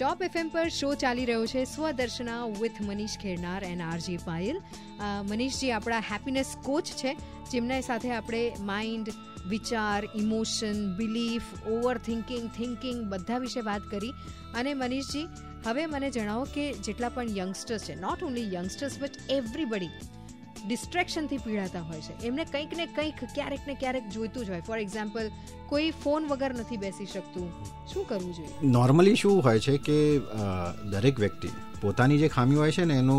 Top FM પર show ચાલી રહ્યો છે Swadarshana with Manish Khernar and RJ Payal. Manishji, આપણા હેપીનેસ કોચ છે. જેમના સાથે આપણે માઇન્ડ વિચાર emotion belief over thinking thinking બધા વિશે વાત કરી. અને મનીષજી, હવે મને જણાવો કે જેટલા પણ યંગસ્ટર્સ છે not only youngsters but everybody ડિસ્ટ્રેક્શનથી પીડાતા હોય છે. એમને કંઈક ને કંઈક ક્યારેક ને ક્યારેક જોઈતું જ હોય. ફોર એક્ઝામ્પલ કોઈ ફોન વગર નથી બેસી શકતું. શું કરવું જોઈએ? નોર્મલી શું હોય છે કે દરેક વ્યક્તિ પોતાની જે ખામી હોય છે ને એનો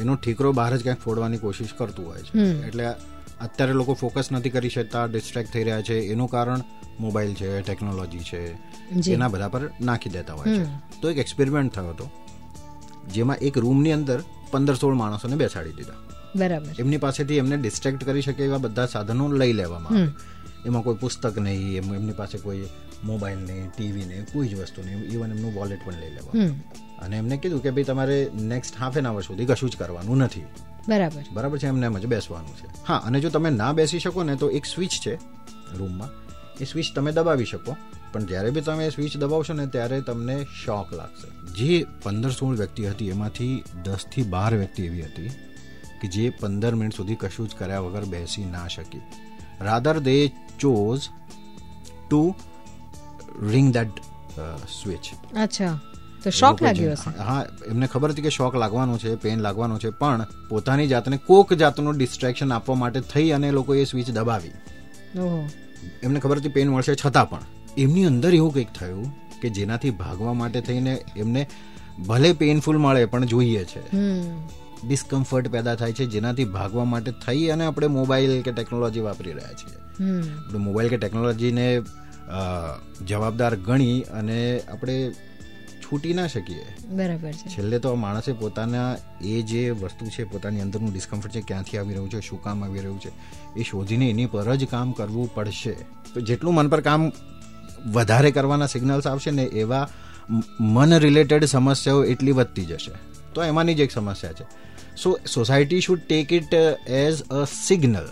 એનો ઠીકરો બહાર જ ક્યાંક ફોડવાની કોશિશ કરતું હોય છે. એટલે અત્યારે લોકો ફોકસ નથી કરી શકતા ડિસ્ટ્રેક્ટ થઈ રહ્યા છે. એનું કારણ મોબાઈલ છે ટેકનોલોજી છે. એના બધા પર નાખી દેતા હોય છે. તો એક એક્સપેરિમેન્ટ થયો હતો જેમાં એક રૂમની અંદર પંદર સોળ માણસોને બેસાડી દીધા. બરાબર. એમની પાસેથી એમને ડિસ્ટ્રેક્ટ કરી શકે એવા બધા સાધનો લઈ લેવામાં આવે. એમાં કોઈ પુસ્તક નહીં એમ- એમની પાસે કોઈ મોબાઈલ નહીં ટીવી નહીં કોઈ જ વસ્તુ નહીં ઇવન એમનું વોલેટ પણ લઈ લેવા અને એમને કીધું કે ભાઈ તમારે નેક્સ્ટ હાફ એન આવર સુધી કશું જ કરવાનું નથી. બરાબર. બરાબર છે એમને એમ જ બેસવાનું છે. હા અને જો તમે ના બેસી શકો ને તો એક સ્વિચ છે રૂમમાં એ સ્વિચ તમે દબાવી શકો પણ જ્યારે બી તમે સ્વિચ દબાવશો ને ત્યારે તમને શોક લાગશે. જે પંદર સોળ વ્યક્તિ હતી એમાંથી દસથી બાર વ્યક્તિ એવી હતી કે જે પંદર મિનિટ સુધી કશું જ કર્યા વગર બેસી ના શકી. Rather they chose to ring that switch અચ્છા. તો શોખ લાગ્યો હશે. હા એમને ખબર હતી કે શોક લાગવાનો છે પેન લાગવાનો છે પણ પોતાની જાતને કોક જાતનું ડિસ્ટ્રેક્શન આપવા માટે થઈ અને લોકો એ સ્વિચ દબાવી. એમને ખબર હતી પેન મળશે છતાં પણ. એમની અંદર એવું કંઈક થયું કે જેનાથી ભાગવા માટે થઈને એમને ભલે પેનફુલ મળે પણ જોઈએ છે. ડિસ્કમ્ફર્ટ પેદા થાય છે જેનાથી ભાગવા માટે થઈ અને આપણે મોબાઈલ કે ટેકનોલોજી વાપરી રહ્યા છીએ. આપણે મોબાઈલ કે ટેકનોલોજીને જવાબદાર ગણી અને આપણે છૂટી ના શકીએ. બરાબર છે. છેલ્લે તો માણસે પોતાના એ જે વસ્તુ છે પોતાની અંદરનું ડિસ્કમ્ફર્ટ છે ક્યાંથી આવી રહ્યું છે શું કામ આવી રહ્યું છે એ શોધીને એની પર જ કામ કરવું પડશે. તો જેટલું મન પર કામ વધારે કરવાના સિગ્નલ્સ આવશે ને એવા મન રિલેટેડ સમસ્યાઓ એટલી વધતી જશે. તો એમાંની જ એક સમસ્યા છે. So society should take it as a signal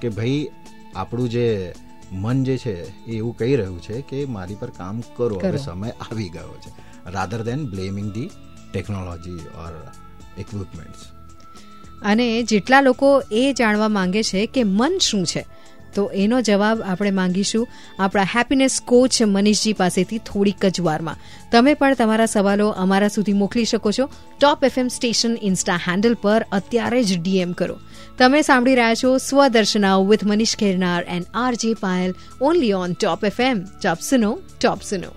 કે ભાઈ આપણું જે મન જે છે એ એવું કહી રહ્યું છે કે મારી પર કામ કરો હવે સમય આવી ગયો છે. Rather than blaming the technology or equipments અને જેટલા લોકો એ જાણવા માંગે છે કે મન શું છે તો એનો જવાબ આપણે માંગીશું આપણા હેપીનેસ કોચ મનીષજી પાસેથી થોડીક જ વારમાં. તમે પણ તમારા સવાલો અમારા સુધી મોકલી શકો છો. Top FM station insta handle પર અત્યારે જ ડીએમ કરો. તમે સાંભળી રહ્યા છો Swadarshana with Manish Khernar and R Payal only on top FM top સુનો top સુનો